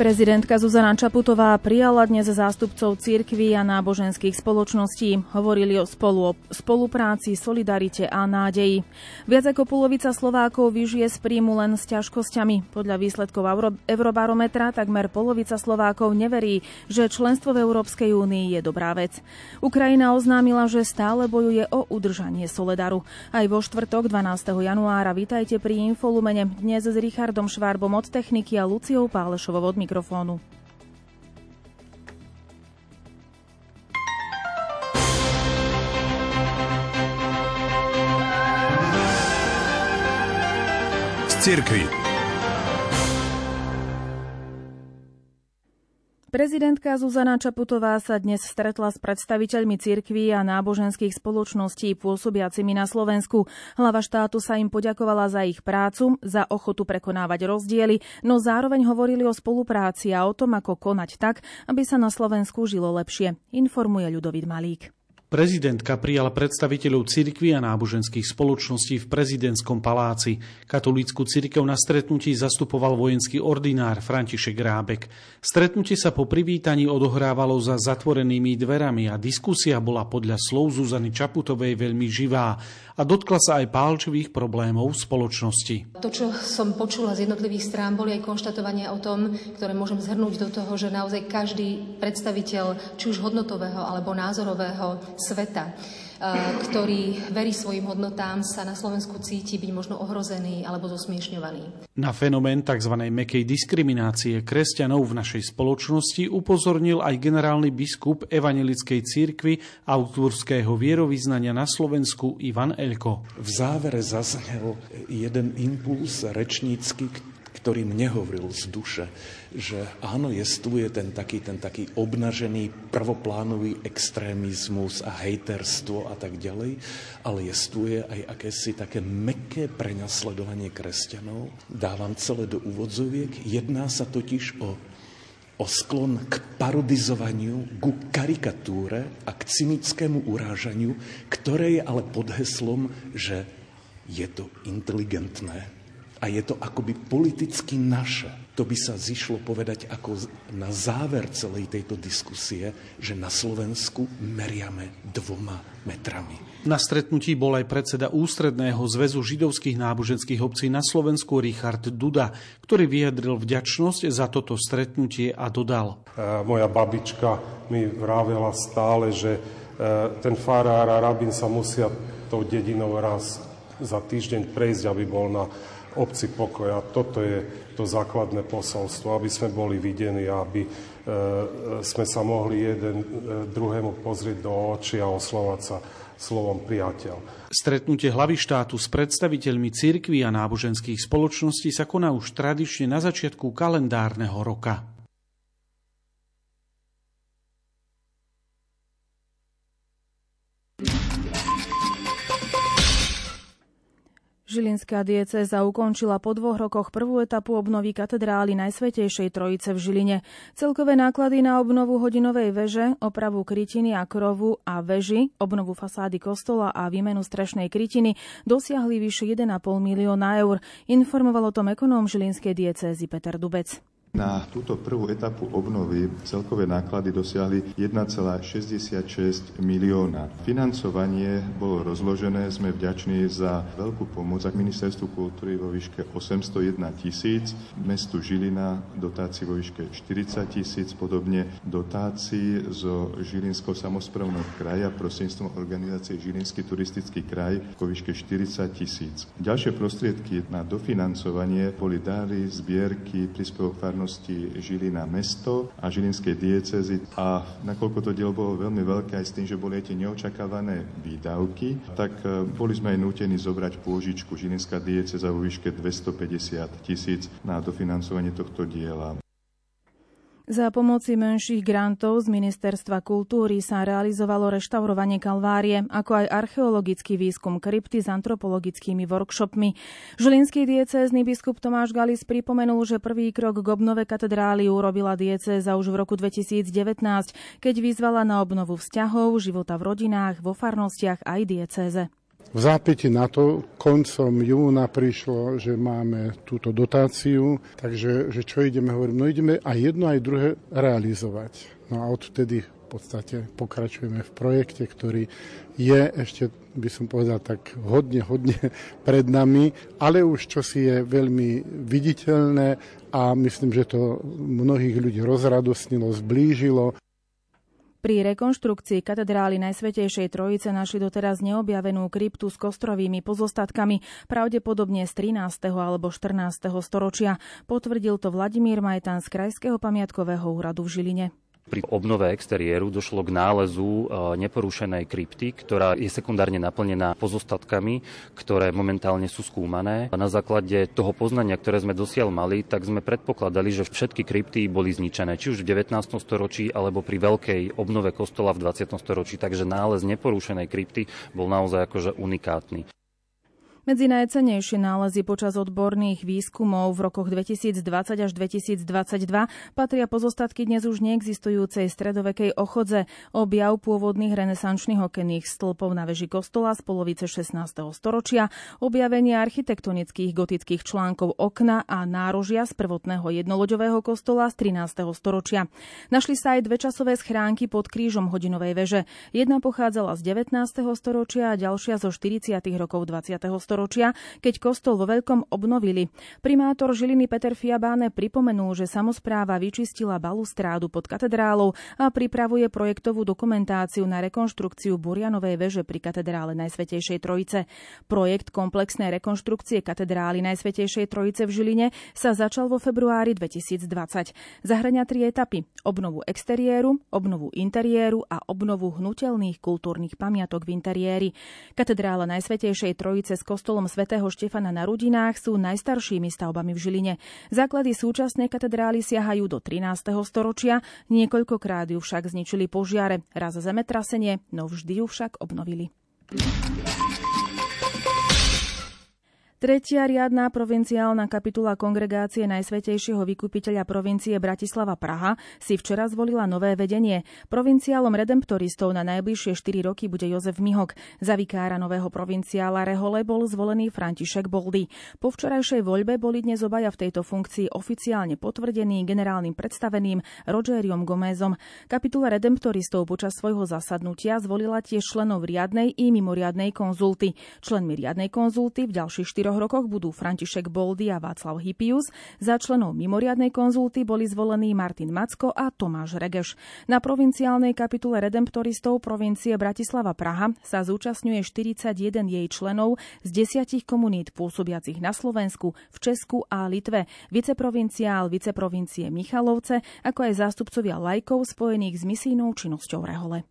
Prezidentka Zuzana Čaputová prijala dnes zástupcov cirkví a náboženských spoločností. Hovorili o spolu, spolupráci, solidarite a nádeji. Viac ako polovica Slovákov vyžije z príjmu len s ťažkosťami. Podľa výsledkov Eurobarometra takmer polovica Slovákov neverí, že členstvo v Európskej únii je dobrá vec. Ukrajina oznámila, že stále bojuje o udržanie Soledaru. Aj vo štvrtok 12. januára vítajte pri Infolumene dnes s Richardom Švárbom od techniky a Luciou Pálešovou od mikrofónu. Z cirkvi. Prezidentka Zuzana Čaputová sa dnes stretla s predstaviteľmi cirkví a náboženských spoločností pôsobiacimi na Slovensku. Hlava štátu sa im poďakovala za ich prácu, za ochotu prekonávať rozdiely, no zároveň hovorili o spolupráci a o tom, ako konať tak, aby sa na Slovensku žilo lepšie. Informuje Ľudovit Malík. Prezidentka prijala predstaviteľov cirkvi a náboženských spoločností v prezidentskom paláci. Katolícku cirkev na stretnutí zastupoval vojenský ordinár František Rábek. Stretnutie sa po privítaní odohrávalo za zatvorenými dverami a diskusia bola podľa slov Zuzany Čaputovej veľmi živá a dotkla sa aj pálčivých problémov spoločnosti. To, čo som počula z jednotlivých strán, boli aj konštatovania o tom, ktoré môžem zhrnúť do toho, že naozaj každý predstaviteľ, či už hodnotového alebo názorového sveta, ktorý verí svojim hodnotám, sa na Slovensku cíti byť možno ohrozený alebo zosmiešňovaný. Na fenomén tzv. mekej diskriminácie kresťanov v našej spoločnosti upozornil aj generálny biskup Evangelickej církvy autorského vierovýznania na Slovensku Ivan Elko. V závere zaznel jeden impuls rečnícky, ktorý mne hovoril z duše, že áno, jestvuje ten taký, ten taký obnažený prvoplánový extrémizmus a hejterstvo a tak ďalej, ale jestvuje aj akési také meké prenasledovanie kresťanov. Dávam celé do úvodzoviek. Jedná sa totiž o o sklon k parodizovaniu, ku karikatúre a k cynickému urážaniu, ktoré je ale pod heslom, že je to inteligentné, a je to akoby politicky naše. To by sa zišlo povedať ako na záver celej tejto diskusie, že na Slovensku meriame dvoma metrami. Na stretnutí bol aj predseda Ústredného zväzu židovských náboženských obcí na Slovensku Richard Duda, ktorý vyjadril vďačnosť za toto stretnutie a dodal. E, moja babička mi vravela stále, že e, ten farár a rabín sa musia tou dedinou raz za týždeň prejsť, aby bol na obci pokoja. Toto je to základné posolstvo, aby sme boli videní a aby e, sme sa mohli jeden e, druhému pozrieť do očí a oslovať sa slovom priateľ. Stretnutie hlavy štátu s predstaviteľmi cirkví a náboženských spoločností sa koná už tradične na začiatku kalendárneho roka. Žilinská diecéza ukončila po dvoch rokoch prvú etapu obnovy katedrály Najsvetejšej Trojice v Žiline. Celkové náklady na obnovu hodinovej veže, opravu krytiny a krovu a veži, obnovu fasády kostola a výmenu strešnej krytiny dosiahli vyše 1,5 milióna eur, informoval o tom ekonóm Žilinskej diecézy Peter Dubec. Na túto prvú etapu obnovy celkové náklady dosiahli 1,66 milióna. Financovanie bolo rozložené, sme vďační za veľkú pomoc ak ministerstvu kultúry vo výške 801 tisíc, mestu Žilina dotácií vo výške 40 tisíc, podobne dotácií zo Žilinského samozprávneho kraja prostredníctvom organizácie Žilinský turistický kraj vo výške 40 tisíc. Ďalšie prostriedky na dofinancovanie boli dary, zbierky, príspevok farnosti Žilina mesto a Žilinskej diecezy a nakoľko to dielo bolo veľmi veľké aj s tým, že boli tie neočakávané výdavky, tak e, boli sme aj nútení zobrať pôžičku Žilinská dieceza vo výške 250 tisíc na dofinancovanie tohto diela. Za pomoci menších grantov z Ministerstva kultúry sa realizovalo reštaurovanie Kalvárie, ako aj archeologický výskum krypty s antropologickými workshopmi. Žilinský diecézny biskup Tomáš Galis pripomenul, že prvý krok k obnove katedrály urobila diecéza už v roku 2019, keď vyzvala na obnovu vzťahov, života v rodinách, vo farnostiach aj diecéze. V zápäti na to koncom júna prišlo, že máme túto dotáciu, takže že čo ideme hovoriť? No ideme aj jedno, aj druhé realizovať. No a odtedy v podstate pokračujeme v projekte, ktorý je ešte, by som povedal, tak hodne, hodne pred nami, ale už čo si je veľmi viditeľné a myslím, že to mnohých ľudí rozradosnilo, zblížilo. Pri rekonštrukcii katedrály Najsvetejšej Trojice našli doteraz neobjavenú kryptu s kostrovými pozostatkami, pravdepodobne z 13. alebo 14. storočia. Potvrdil to Vladimír Majtan z Krajského pamiatkového úradu v Žiline. Pri obnove exteriéru došlo k nálezu e, neporušenej krypty, ktorá je sekundárne naplnená pozostatkami, ktoré momentálne sú skúmané. A na základe toho poznania, ktoré sme dosiaľ mali, tak sme predpokladali, že všetky krypty boli zničené, či už v 19. storočí alebo pri veľkej obnove kostola v 20. storočí. Takže nález neporušenej krypty bol naozaj akože unikátny. Medzi najcenejšie nálezy počas odborných výskumov v rokoch 2020 až 2022 patria pozostatky dnes už neexistujúcej stredovekej ochodze, objav pôvodných renesančných okenných stĺpov na veži kostola z polovice 16. storočia, objavenie architektonických gotických článkov okna a nárožia z prvotného jednoloďového kostola z 13. storočia. Našli sa aj dve časové schránky pod krížom hodinovej veže. Jedna pochádzala z 19. storočia a ďalšia zo 40. rokov 20 storočia, keď kostol vo veľkom obnovili. Primátor Žiliny Peter Fiabáne pripomenul, že samozpráva vyčistila balustrádu pod katedrálou a pripravuje projektovú dokumentáciu na rekonštrukciu Burianovej veže pri katedrále Najsvetejšej Trojice. Projekt komplexnej rekonštrukcie katedrály Najsvetejšej Trojice v Žiline sa začal vo februári 2020. Zahrania tri etapy. Obnovu exteriéru, obnovu interiéru a obnovu hnutelných kultúrnych pamiatok v interiéri. Katedrála Najsvetejšej Trojice z kostolom svätého Štefana na Rudinách sú najstaršími stavbami v Žiline. Základy súčasnej katedrály siahajú do 13. storočia, niekoľkokrát ju však zničili požiare, raz zemetrasenie, no vždy ju však obnovili. Tretia riadná provinciálna kapitula kongregácie Najsvetejšieho vykupiteľa provincie Bratislava Praha si včera zvolila nové vedenie. Provinciálom redemptoristov na najbližšie 4 roky bude Jozef Mihok. Za vikára nového provinciála Rehole bol zvolený František Boldy. Po včerajšej voľbe boli dnes obaja v tejto funkcii oficiálne potvrdení generálnym predstaveným Rogeriom Gomezom. Kapitula redemptoristov počas svojho zasadnutia zvolila tiež členov riadnej i mimoriadnej konzulty. Členmi riadnej konzulty v ďalších 4 štyroch rokoch budú František Boldy a Václav Hypius. Za členov mimoriadnej konzulty boli zvolení Martin Macko a Tomáš Regeš. Na provinciálnej kapitule redemptoristov provincie Bratislava Praha sa zúčastňuje 41 jej členov z desiatich komunít pôsobiacich na Slovensku, v Česku a Litve, viceprovinciál viceprovincie Michalovce, ako aj zástupcovia lajkov spojených s misijnou činnosťou Rehole.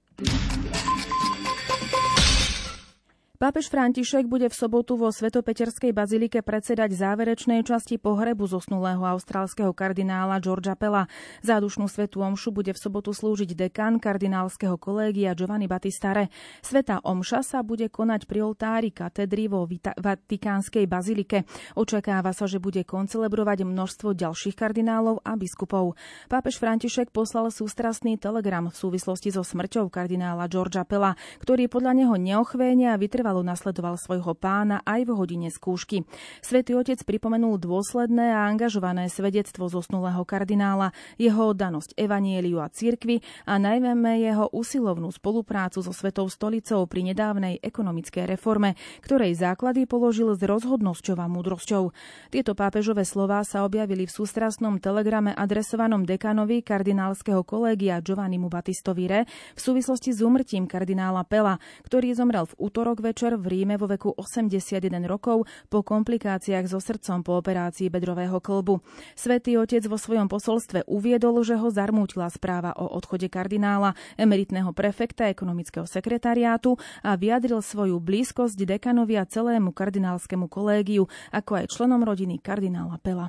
Pápež František bude v sobotu vo Svetopeterskej bazilike predsedať záverečnej časti pohrebu zosnulého austrálskeho kardinála Georgia Pella. Zádušnú svetu omšu bude v sobotu slúžiť dekan kardinálskeho kolégia Giovanni Battistare. Sveta omša sa bude konať pri oltári katedry vo Vatikánskej bazilike. Očakáva sa, že bude koncelebrovať množstvo ďalších kardinálov a biskupov. Pápež František poslal sústrastný telegram v súvislosti so smrťou kardinála Georgia Pella, ktorý podľa neho neochvéne a vytrval vytrvalo nasledoval svojho pána aj v hodine skúšky. Svetý otec pripomenul dôsledné a angažované svedectvo zosnulého kardinála, jeho oddanosť evanieliu a cirkvi a najmä jeho usilovnú spoluprácu so Svetou stolicou pri nedávnej ekonomickej reforme, ktorej základy položil s rozhodnosťou a múdrosťou. Tieto pápežové slová sa objavili v sústrasnom telegrame adresovanom dekanovi kardinálskeho kolégia Giovannimu Battistovi Re v súvislosti s umrtím kardinála Pela, ktorý zomrel v útorok večer večer v Ríme vo veku 81 rokov po komplikáciách so srdcom po operácii bedrového klbu. Svetý otec vo svojom posolstve uviedol, že ho zarmútila správa o odchode kardinála, emeritného prefekta ekonomického sekretariátu a vyjadril svoju blízkosť dekanovi a celému kardinálskemu kolégiu, ako aj členom rodiny kardinála Pela.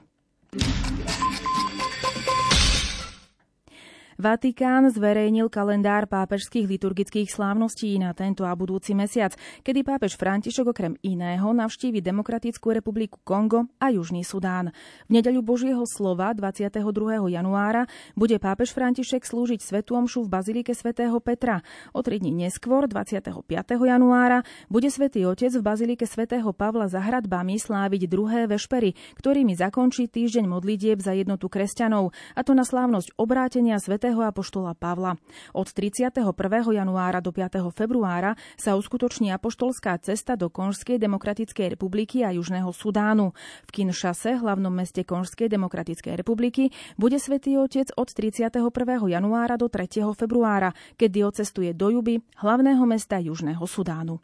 Vatikán zverejnil kalendár pápežských liturgických slávností na tento a budúci mesiac, kedy pápež František okrem iného navštívi Demokratickú republiku Kongo a Južný Sudán. V nedeľu Božieho slova 22. januára bude pápež František slúžiť svetu omšu v Bazilike svätého Petra. O tri dní neskôr, 25. januára, bude svätý Otec v Bazilike svätého Pavla za hradbami sláviť druhé vešpery, ktorými zakončí týždeň modlitieb za jednotu kresťanov, a to na slávnosť obrátenia svätého apoštola Pavla. Od 31. januára do 5. februára sa uskutoční apoštolská cesta do Konžskej demokratickej republiky a Južného Sudánu. V Kinšase, hlavnom meste Konžskej demokratickej republiky, bude svätý Otec od 31. januára do 3. februára, kedy ocestuje do Juby, hlavného mesta Južného Sudánu.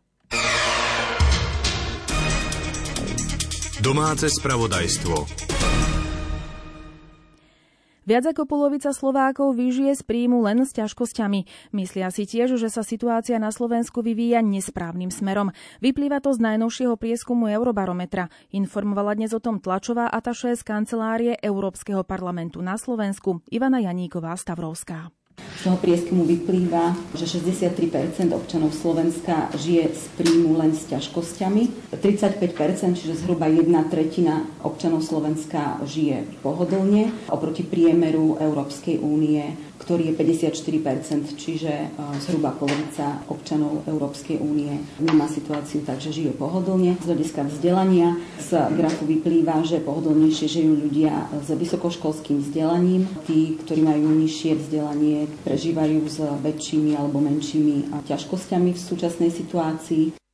Domáce spravodajstvo. Viac ako polovica Slovákov vyžije z príjmu len s ťažkosťami. Myslia si tiež, že sa situácia na Slovensku vyvíja nesprávnym smerom. Vyplýva to z najnovšieho prieskumu Eurobarometra. Informovala dnes o tom tlačová ataše z kancelárie Európskeho parlamentu na Slovensku Ivana Janíková-Stavrovská. Z toho prieskumu vyplýva, že 63% občanov Slovenska žije z príjmu len s ťažkosťami. 35 čiže zhruba jedna tretina občanov Slovenska žije pohodlne oproti priemeru Európskej únie ktorý je 54%, čiže e, zhruba polovica občanov Európskej únie nemá situáciu tak, že žije pohodlne. Z hľadiska vzdelania z grafu vyplýva, že pohodlnejšie žijú ľudia s vysokoškolským vzdelaním. Tí, ktorí majú nižšie vzdelanie, prežívajú s väčšími alebo menšími ťažkosťami v súčasnej situácii.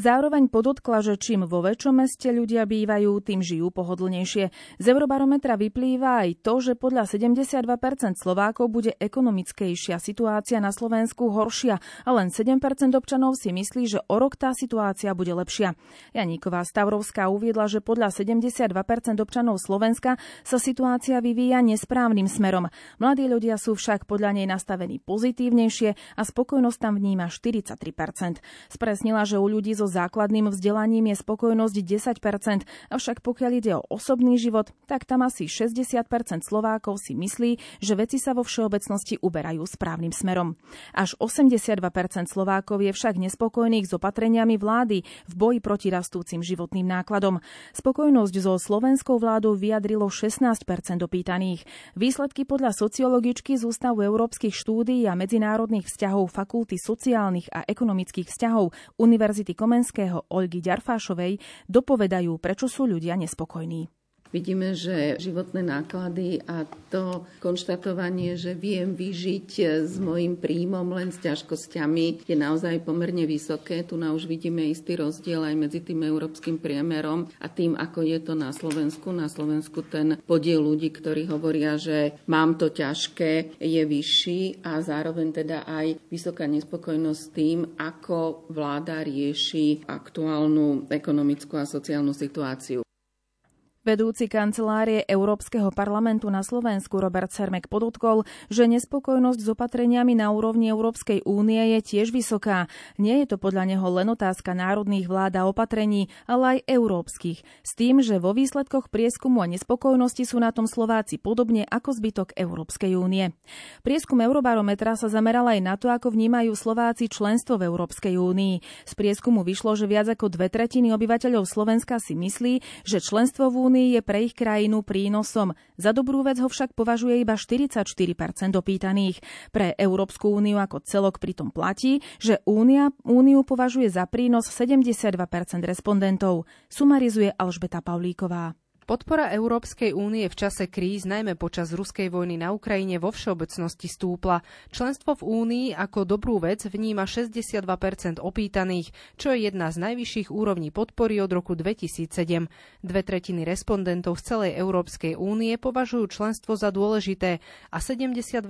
Zároveň podotkla, že čím vo väčšom meste ľudia bývajú, tým žijú pohodlnejšie. Z Eurobarometra vyplýva aj to, že podľa 72% Slovákov bude ekonomickejšia situácia na Slovensku horšia a len 7% občanov si myslí, že o rok tá situácia bude lepšia. Janíková Stavrovská uviedla, že podľa 72% občanov Slovenska sa situácia vyvíja nesprávnym smerom. Mladí ľudia sú však podľa nej nastavení pozitívnejšie a spokojnosť tam vníma 43%. Spresnila, že u ľudí so základným vzdelaním je spokojnosť 10%, avšak pokiaľ ide o osobný život, tak tam asi 60% Slovákov si myslí, že veci sa vo všeobecnosti uberajú správnym smerom. Až 82% Slovákov je však nespokojných s opatreniami vlády v boji proti rastúcim životným nákladom. Spokojnosť so slovenskou vládou vyjadrilo 16% opýtaných. Výsledky podľa sociologičky z Ústavu európskych štúdií a medzinárodných vzťahov Fakulty sociálnych a ekonomických vzťahov Univerzity Komenského Komenského Olgy Ďarfášovej dopovedajú, prečo sú ľudia nespokojní. Vidíme, že životné náklady a to konštatovanie, že viem vyžiť s mojim príjmom len s ťažkosťami, je naozaj pomerne vysoké. Tu na už vidíme istý rozdiel aj medzi tým európskym priemerom a tým, ako je to na Slovensku. Na Slovensku ten podiel ľudí, ktorí hovoria, že mám to ťažké, je vyšší a zároveň teda aj vysoká nespokojnosť tým, ako vláda rieši aktuálnu ekonomickú a sociálnu situáciu. Vedúci kancelárie Európskeho parlamentu na Slovensku Robert Sermek podotkol, že nespokojnosť s opatreniami na úrovni Európskej únie je tiež vysoká. Nie je to podľa neho len otázka národných vlád a opatrení, ale aj európskych. S tým, že vo výsledkoch prieskumu a nespokojnosti sú na tom Slováci podobne ako zbytok Európskej únie. Prieskum Eurobarometra sa zameral aj na to, ako vnímajú Slováci členstvo v Európskej únii. Z prieskumu vyšlo, že viac ako dve tretiny obyvateľov Slovenska si myslí, že členstvo v únii je pre ich krajinu prínosom. Za dobrú vec ho však považuje iba 44% opýtaných. Pre Európsku úniu ako celok pritom platí, že únia úniu považuje za prínos 72% respondentov. Sumarizuje Alžbeta Pavlíková. Podpora Európskej únie v čase kríz, najmä počas ruskej vojny na Ukrajine, vo všeobecnosti stúpla. Členstvo v únii ako dobrú vec vníma 62% opýtaných, čo je jedna z najvyšších úrovní podpory od roku 2007. Dve tretiny respondentov z celej Európskej únie považujú členstvo za dôležité a 72%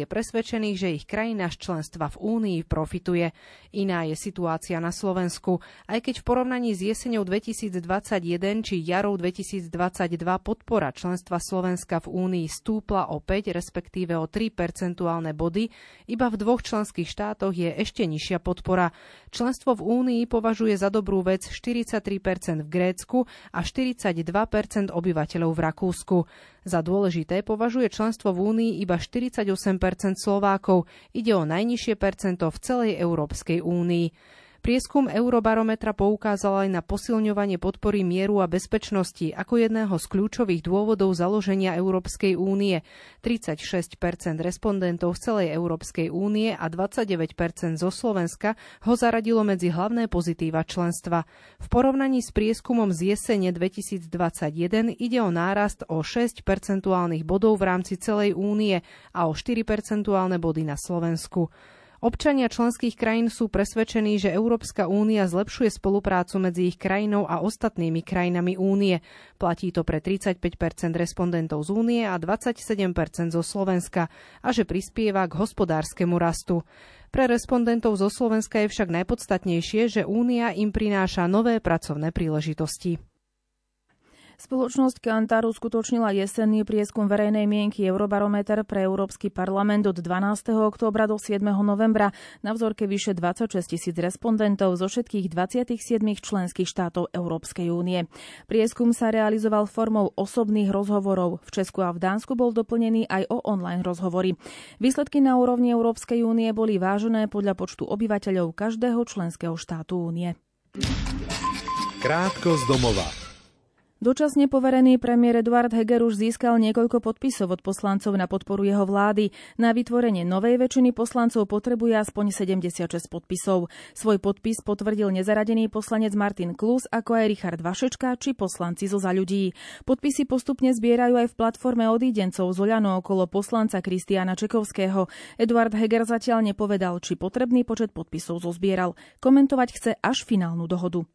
je presvedčených, že ich krajina z členstva v únii profituje. Iná je situácia na Slovensku. Aj keď v porovnaní s jeseňou 2021 či jarou 2022 podpora členstva Slovenska v Únii stúpla o 5, respektíve o 3 percentuálne body, iba v dvoch členských štátoch je ešte nižšia podpora. Členstvo v Únii považuje za dobrú vec 43% v Grécku a 42% obyvateľov v Rakúsku. Za dôležité považuje členstvo v Únii iba 48% Slovákov. Ide o najnižšie percento v celej Európskej únii. Prieskum Eurobarometra poukázal aj na posilňovanie podpory mieru a bezpečnosti ako jedného z kľúčových dôvodov založenia Európskej únie. 36% respondentov z celej Európskej únie a 29% zo Slovenska ho zaradilo medzi hlavné pozitíva členstva. V porovnaní s prieskumom z jesene 2021 ide o nárast o 6 percentuálnych bodov v rámci celej únie a o 4 percentuálne body na Slovensku. Občania členských krajín sú presvedčení, že Európska únia zlepšuje spoluprácu medzi ich krajinou a ostatnými krajinami únie. Platí to pre 35% respondentov z únie a 27% zo Slovenska a že prispieva k hospodárskemu rastu. Pre respondentov zo Slovenska je však najpodstatnejšie, že únia im prináša nové pracovné príležitosti. Spoločnosť Kantar uskutočnila jesenný prieskum verejnej mienky Eurobarometer pre Európsky parlament od 12. októbra do 7. novembra na vzorke vyše 26 tisíc respondentov zo všetkých 27 členských štátov Európskej únie. Prieskum sa realizoval formou osobných rozhovorov. V Česku a v Dánsku bol doplnený aj o online rozhovory. Výsledky na úrovni Európskej únie boli vážené podľa počtu obyvateľov každého členského štátu únie. Krátko z domova. Dočasne poverený premiér Eduard Heger už získal niekoľko podpisov od poslancov na podporu jeho vlády. Na vytvorenie novej väčšiny poslancov potrebuje aspoň 76 podpisov. Svoj podpis potvrdil nezaradený poslanec Martin Klus, ako aj Richard Vašečka či poslanci zo za ľudí. Podpisy postupne zbierajú aj v platforme odídencov z Oľano okolo poslanca Kristiana Čekovského. Eduard Heger zatiaľ nepovedal, či potrebný počet podpisov zozbieral. Komentovať chce až finálnu dohodu.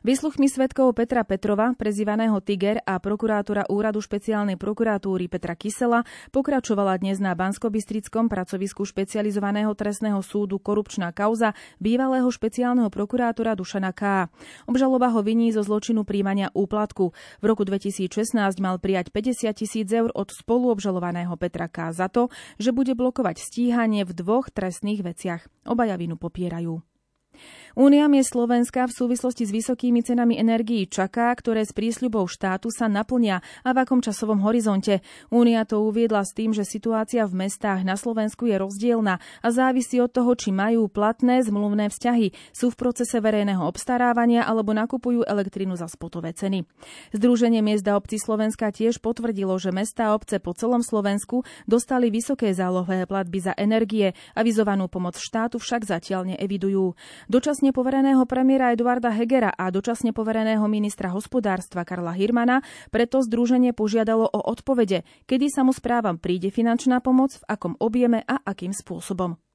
Výsluchmi svetkov Petra Petrova, prezývaného Tiger a prokurátora Úradu špeciálnej prokuratúry Petra Kysela pokračovala dnes na Banskobistrickom pracovisku špecializovaného trestného súdu korupčná kauza bývalého špeciálneho prokurátora Dušana K. Obžaloba ho viní zo zločinu príjmania úplatku. V roku 2016 mal prijať 50 tisíc eur od spoluobžalovaného Petra K. za to, že bude blokovať stíhanie v dvoch trestných veciach. Obaja vinu popierajú. Únia miest Slovenska v súvislosti s vysokými cenami energií čaká, ktoré s prísľubou štátu sa naplnia a v akom časovom horizonte. Únia to uviedla s tým, že situácia v mestách na Slovensku je rozdielna a závisí od toho, či majú platné zmluvné vzťahy, sú v procese verejného obstarávania alebo nakupujú elektrinu za spotové ceny. Združenie miest a obcí Slovenska tiež potvrdilo, že mestá a obce po celom Slovensku dostali vysoké zálohové platby za energie, avizovanú pomoc štátu však zatiaľ neevidujú. Dočasne povereného premiéra Eduarda Hegera a dočasne povereného ministra hospodárstva Karla Hirmana preto združenie požiadalo o odpovede, kedy samozprávam príde finančná pomoc, v akom objeme a akým spôsobom.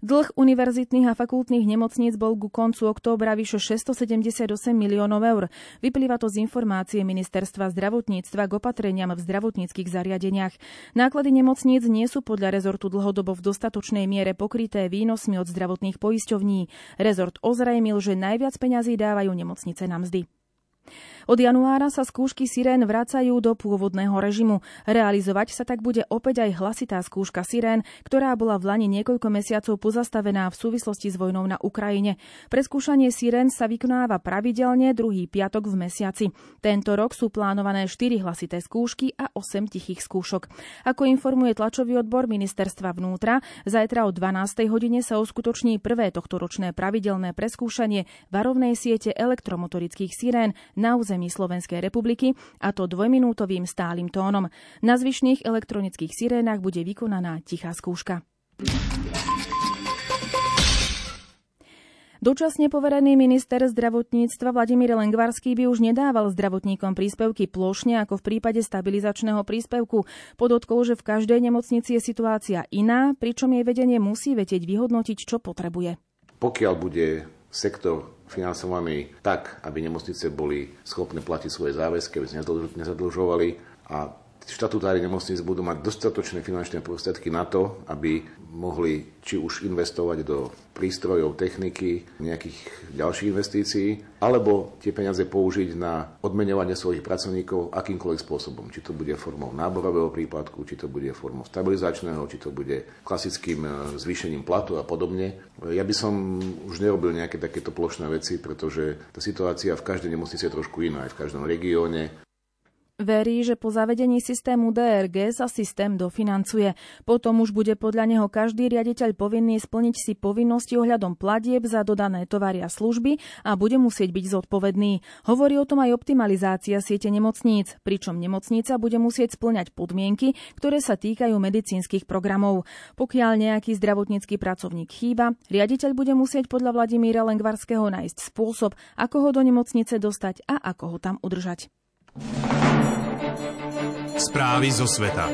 Dlh univerzitných a fakultných nemocníc bol ku koncu októbra vyše 678 miliónov eur. Vyplýva to z informácie Ministerstva zdravotníctva k opatreniam v zdravotníckých zariadeniach. Náklady nemocníc nie sú podľa rezortu dlhodobo v dostatočnej miere pokryté výnosmi od zdravotných poisťovní. Rezort ozrejmil, že najviac peňazí dávajú nemocnice na mzdy. Od januára sa skúšky sirén vracajú do pôvodného režimu. Realizovať sa tak bude opäť aj hlasitá skúška sirén, ktorá bola v Lani niekoľko mesiacov pozastavená v súvislosti s vojnou na Ukrajine. Preskúšanie sirén sa vykonáva pravidelne druhý piatok v mesiaci. Tento rok sú plánované 4 hlasité skúšky a 8 tichých skúšok. Ako informuje tlačový odbor ministerstva vnútra, zajtra o 12. hodine sa uskutoční prvé tohtoročné pravidelné preskúšanie varovnej siete elektromotorických sirén na území Slovenskej republiky, a to dvojminútovým stálym tónom. Na zvyšných elektronických sirénach bude vykonaná tichá skúška. Dočasne poverený minister zdravotníctva Vladimír Lengvarský by už nedával zdravotníkom príspevky plošne ako v prípade stabilizačného príspevku. Podotkol, že v každej nemocnici je situácia iná, pričom jej vedenie musí vedieť vyhodnotiť, čo potrebuje. Pokiaľ bude sektor financovaný tak, aby nemocnice boli schopné platiť svoje záväzky, aby sa nezadlžovali a štatutári nemocnic budú mať dostatočné finančné prostriedky na to, aby mohli či už investovať do prístrojov, techniky, nejakých ďalších investícií, alebo tie peniaze použiť na odmeňovanie svojich pracovníkov akýmkoľvek spôsobom. Či to bude formou náborového príplatku, či to bude formou stabilizačného, či to bude klasickým e, zvýšením platu a podobne. Ja by som už nerobil nejaké takéto plošné veci, pretože tá situácia v každej nemocnici je trošku iná, aj v každom regióne. Verí, že po zavedení systému DRG sa systém dofinancuje. Potom už bude podľa neho každý riaditeľ povinný splniť si povinnosti ohľadom platieb za dodané tovary a služby a bude musieť byť zodpovedný. Hovorí o tom aj optimalizácia siete nemocníc, pričom nemocnica bude musieť splňať podmienky, ktoré sa týkajú medicínskych programov. Pokiaľ nejaký zdravotnícky pracovník chýba, riaditeľ bude musieť podľa Vladimíra Lengvarského nájsť spôsob, ako ho do nemocnice dostať a ako ho tam udržať. Správy zo sveta.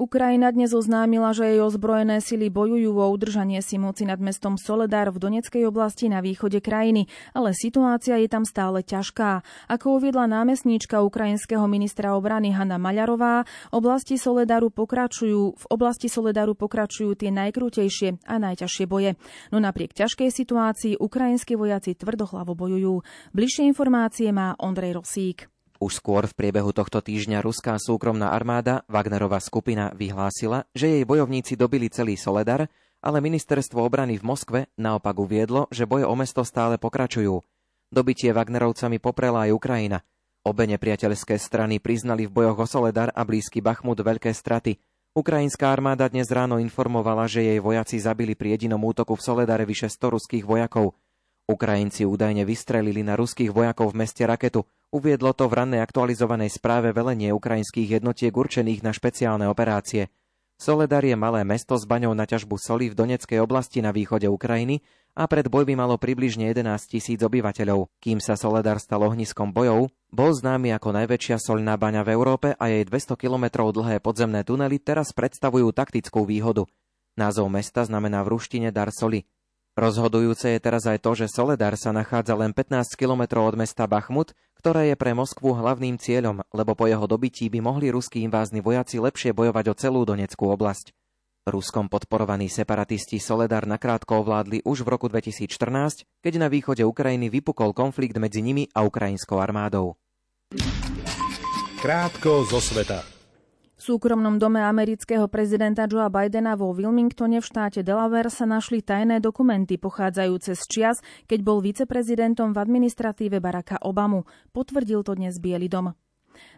Ukrajina dnes oznámila, že jej ozbrojené sily bojujú o udržanie si moci nad mestom Soledar v Doneckej oblasti na východe krajiny, ale situácia je tam stále ťažká. Ako uviedla námestníčka ukrajinského ministra obrany Hanna Maľarová, oblasti Soledaru pokračujú, v oblasti Soledaru pokračujú tie najkrutejšie a najťažšie boje. No napriek ťažkej situácii ukrajinskí vojaci tvrdohlavo bojujú. Bližšie informácie má Ondrej Rosík. Už skôr v priebehu tohto týždňa ruská súkromná armáda Wagnerová skupina vyhlásila, že jej bojovníci dobili celý Soledar, ale ministerstvo obrany v Moskve naopak uviedlo, že boje o mesto stále pokračujú. Dobitie Wagnerovcami poprela aj Ukrajina. Obe nepriateľské strany priznali v bojoch o Soledar a blízky Bachmut veľké straty. Ukrajinská armáda dnes ráno informovala, že jej vojaci zabili pri jedinom útoku v Soledare vyše 100 ruských vojakov. Ukrajinci údajne vystrelili na ruských vojakov v meste raketu – Uviedlo to v rannej aktualizovanej správe velenie ukrajinských jednotiek určených na špeciálne operácie. Soledar je malé mesto s baňou na ťažbu soli v Doneckej oblasti na východe Ukrajiny a pred bojmi malo približne 11 tisíc obyvateľov. Kým sa Soledar stal ohniskom bojov, bol známy ako najväčšia soľná baňa v Európe a jej 200 kilometrov dlhé podzemné tunely teraz predstavujú taktickú výhodu. Názov mesta znamená v ruštine dar soli. Rozhodujúce je teraz aj to, že Soledar sa nachádza len 15 kilometrov od mesta Bachmut, ktoré je pre Moskvu hlavným cieľom, lebo po jeho dobití by mohli ruskí invázni vojaci lepšie bojovať o celú Doneckú oblasť. Ruskom podporovaní separatisti Soledar nakrátko ovládli už v roku 2014, keď na východe Ukrajiny vypukol konflikt medzi nimi a ukrajinskou armádou. Krátko zo sveta. V súkromnom dome amerického prezidenta Joea Bidena vo Wilmingtone v štáte Delaware sa našli tajné dokumenty pochádzajúce z čias, keď bol viceprezidentom v administratíve Baracka Obamu. Potvrdil to dnes Bielý dom.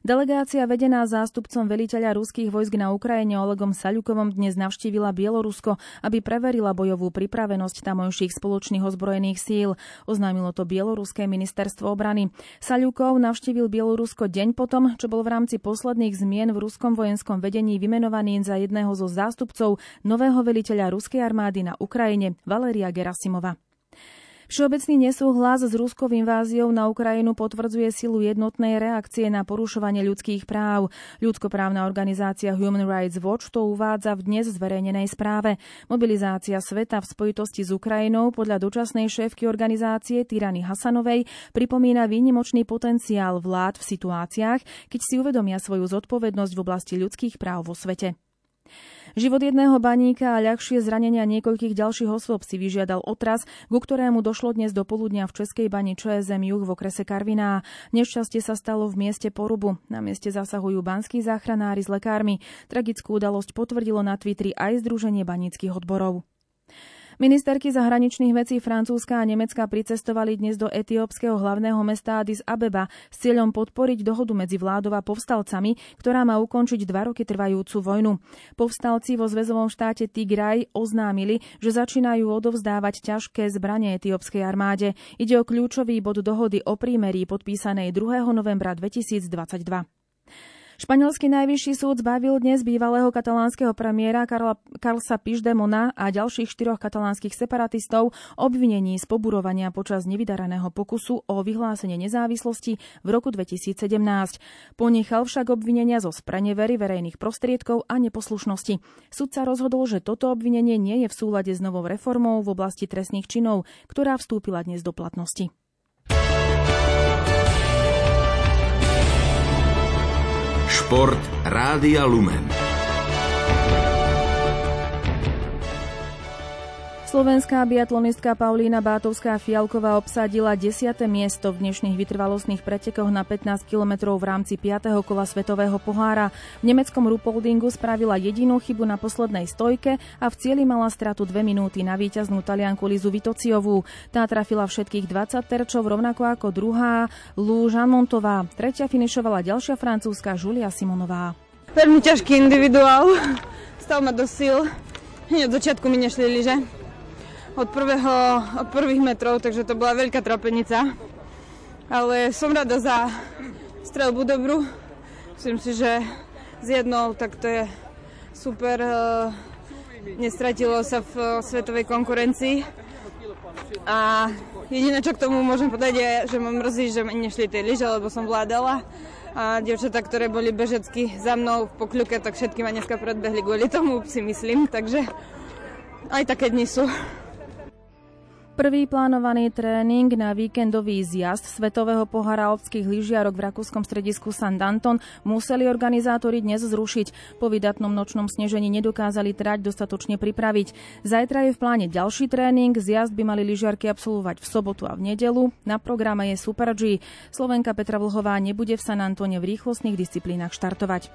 Delegácia vedená zástupcom veliteľa ruských vojsk na Ukrajine Olegom Saľukovom dnes navštívila Bielorusko, aby preverila bojovú pripravenosť tamojších spoločných ozbrojených síl. Oznámilo to Bieloruské ministerstvo obrany. Saľukov navštívil Bielorusko deň potom, čo bol v rámci posledných zmien v ruskom vojenskom vedení vymenovaný za jedného zo zástupcov nového veliteľa ruskej armády na Ukrajine Valeria Gerasimova. Všeobecný nesúhlas s ruskou inváziou na Ukrajinu potvrdzuje silu jednotnej reakcie na porušovanie ľudských práv. Ľudskoprávna organizácia Human Rights Watch to uvádza v dnes zverejnenej správe. Mobilizácia sveta v spojitosti s Ukrajinou podľa dočasnej šéfky organizácie Tyrany Hasanovej pripomína výnimočný potenciál vlád v situáciách, keď si uvedomia svoju zodpovednosť v oblasti ľudských práv vo svete. Život jedného baníka a ľahšie zranenia niekoľkých ďalších osôb si vyžiadal otras, ku ktorému došlo dnes do poludnia v Českej bani ČSM Juh v okrese Karviná. Nešťastie sa stalo v mieste porubu. Na mieste zasahujú banskí záchranári s lekármi. Tragickú udalosť potvrdilo na Twitteri aj Združenie baníckých odborov. Ministerky zahraničných vecí Francúzska a Nemecka pricestovali dnes do etiópskeho hlavného mesta Addis Abeba s cieľom podporiť dohodu medzi vládou a povstalcami, ktorá má ukončiť dva roky trvajúcu vojnu. Povstalci vo zväzovom štáte Tigray oznámili, že začínajú odovzdávať ťažké zbranie etiópskej armáde. Ide o kľúčový bod dohody o prímerí podpísanej 2. novembra 2022. Španielský najvyšší súd zbavil dnes bývalého katalánskeho premiéra Karla, Carlsa Piždemona a ďalších štyroch katalánskych separatistov obvinení z poburovania počas nevydaraného pokusu o vyhlásenie nezávislosti v roku 2017. Ponechal však obvinenia zo sprenevery verejných prostriedkov a neposlušnosti. Sudca rozhodol, že toto obvinenie nie je v súlade s novou reformou v oblasti trestných činov, ktorá vstúpila dnes do platnosti. Šport Rádia Lumen. Slovenská biatlonistka Paulína Bátovská Fialková obsadila 10. miesto v dnešných vytrvalostných pretekoch na 15 km v rámci 5. kola Svetového pohára. V nemeckom Rupoldingu spravila jedinú chybu na poslednej stojke a v cieli mala stratu 2 minúty na víťaznú talianku Lizu Vitociovú. Tá trafila všetkých 20 terčov, rovnako ako druhá Lou Montová. Tretia finišovala ďalšia francúzska Julia Simonová. Veľmi ťažký individuál. Stal ma do síl. Hneď od začiatku mi nešli lyže od, prvého, od prvých metrov, takže to bola veľká trapenica. Ale som rada za strelbu dobrú. Myslím si, že s jednou tak to je super. E, nestratilo sa v svetovej konkurencii. A jediné, čo k tomu môžem povedať, je, že ma mrzí, že mi nešli tie lyže, lebo som vládala. A dievčatá, ktoré boli bežecky za mnou v pokľuke, tak všetky ma dneska predbehli kvôli tomu, si myslím. Takže aj také dni sú. Prvý plánovaný tréning na víkendový zjazd Svetového pohára alpských lyžiarok v rakúskom stredisku San Danton museli organizátori dnes zrušiť. Po vydatnom nočnom snežení nedokázali trať dostatočne pripraviť. Zajtra je v pláne ďalší tréning. Zjazd by mali lyžiarky absolvovať v sobotu a v nedelu. Na programe je Super G. Slovenka Petra Vlhová nebude v San Antone v rýchlostných disciplínach štartovať.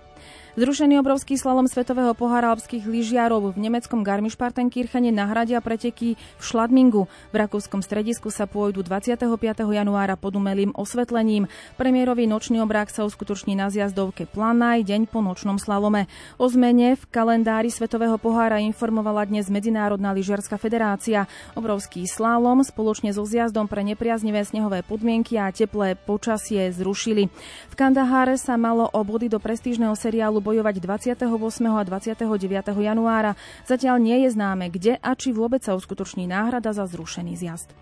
Zrušený obrovský slalom Svetového pohára alpských lyžiarov v nemeckom Garmisch-Partenkirchene nahradia preteky v Šladmingu. V rakúskom stredisku sa pôjdu 25. januára pod umelým osvetlením. Premiérový nočný obrák sa uskutoční na zjazdovke Planaj deň po nočnom slalome. O zmene v kalendári Svetového pohára informovala dnes Medzinárodná lyžiarská federácia. Obrovský slalom spoločne so zjazdom pre nepriaznivé snehové podmienky a teplé počasie zrušili. V Kandaháre sa malo o body do prestížneho seriálu bojovať 28. a 29. januára. Zatiaľ nie je známe, kde a či vôbec sa uskutoční náhrada za zrušený zjazd.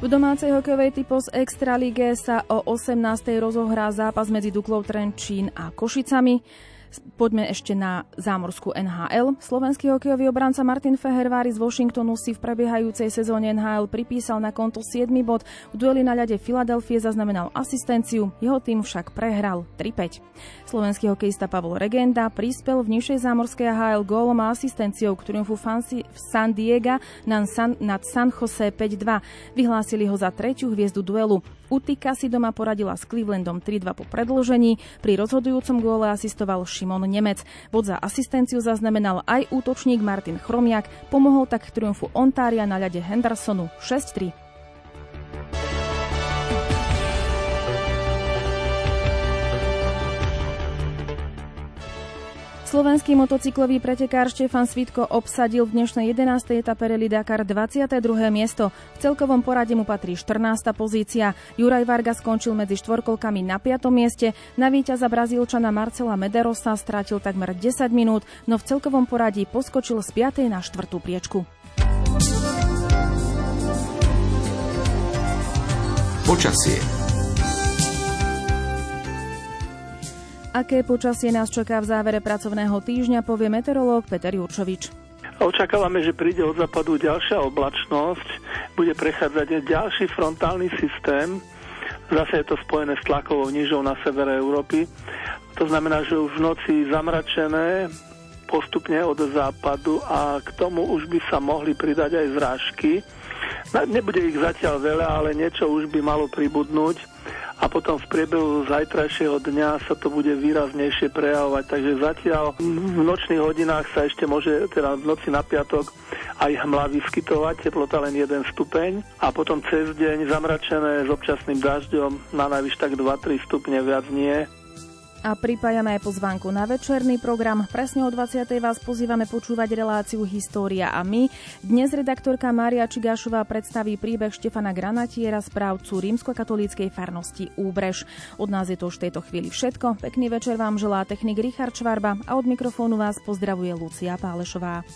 V domácej hokejovej typos Extralíge sa o 18. rozohrá zápas medzi Duklou Trenčín a Košicami. Poďme ešte na zámorskú NHL. Slovenský hokejový obranca Martin Fehervári z Washingtonu si v prebiehajúcej sezóne NHL pripísal na konto 7 bod. V dueli na ľade Filadelfie zaznamenal asistenciu, jeho tým však prehral 3-5. Slovenský hokejista Pavol Regenda prispel v nižšej zámorskej HL gólom a asistenciou k triumfu fancy v San Diego nad San, nad San Jose 5-2. Vyhlásili ho za tretiu hviezdu duelu. Utika si doma poradila s Clevelandom 3-2 po predlžení. Pri rozhodujúcom góle asistoval Šimon Nemec. Bod za asistenciu zaznamenal aj útočník Martin Chromiak. Pomohol tak k triumfu Ontária na ľade Hendersonu 6-3. Slovenský motocyklový pretekár Štefan Svitko obsadil v dnešnej 11. etape Rally Dakar 22. miesto. V celkovom porade mu patrí 14. pozícia. Juraj Varga skončil medzi štvorkolkami na 5. mieste. Na víťaza Brazílčana Marcela Mederosa strátil takmer 10 minút, no v celkovom poradí poskočil z 5. na 4. priečku. Počasie Aké počasie nás čaká v závere pracovného týždňa, povie meteorológ Peter Jurčovič. Očakávame, že príde od západu ďalšia oblačnosť, bude prechádzať ďalší frontálny systém, zase je to spojené s tlakovou nižou na severe Európy. To znamená, že už v noci zamračené postupne od západu a k tomu už by sa mohli pridať aj zrážky. Nebude ich zatiaľ veľa, ale niečo už by malo pribudnúť a potom v priebehu zajtrajšieho dňa sa to bude výraznejšie prejavovať. Takže zatiaľ v nočných hodinách sa ešte môže, teda v noci na piatok, aj hmla vyskytovať, teplota len 1 stupeň a potom cez deň zamračené s občasným dažďom na najvyš tak 2-3 stupne, viac nie. A pripájame aj pozvánku na večerný program. Presne o 20. vás pozývame počúvať reláciu História a my. Dnes redaktorka Mária Čigášová predstaví príbeh Štefana Granatiera, správcu rímskokatolíckej farnosti Úbrež. Od nás je to už v tejto chvíli všetko. Pekný večer vám želá technik Richard Čvarba a od mikrofónu vás pozdravuje Lucia Pálešová.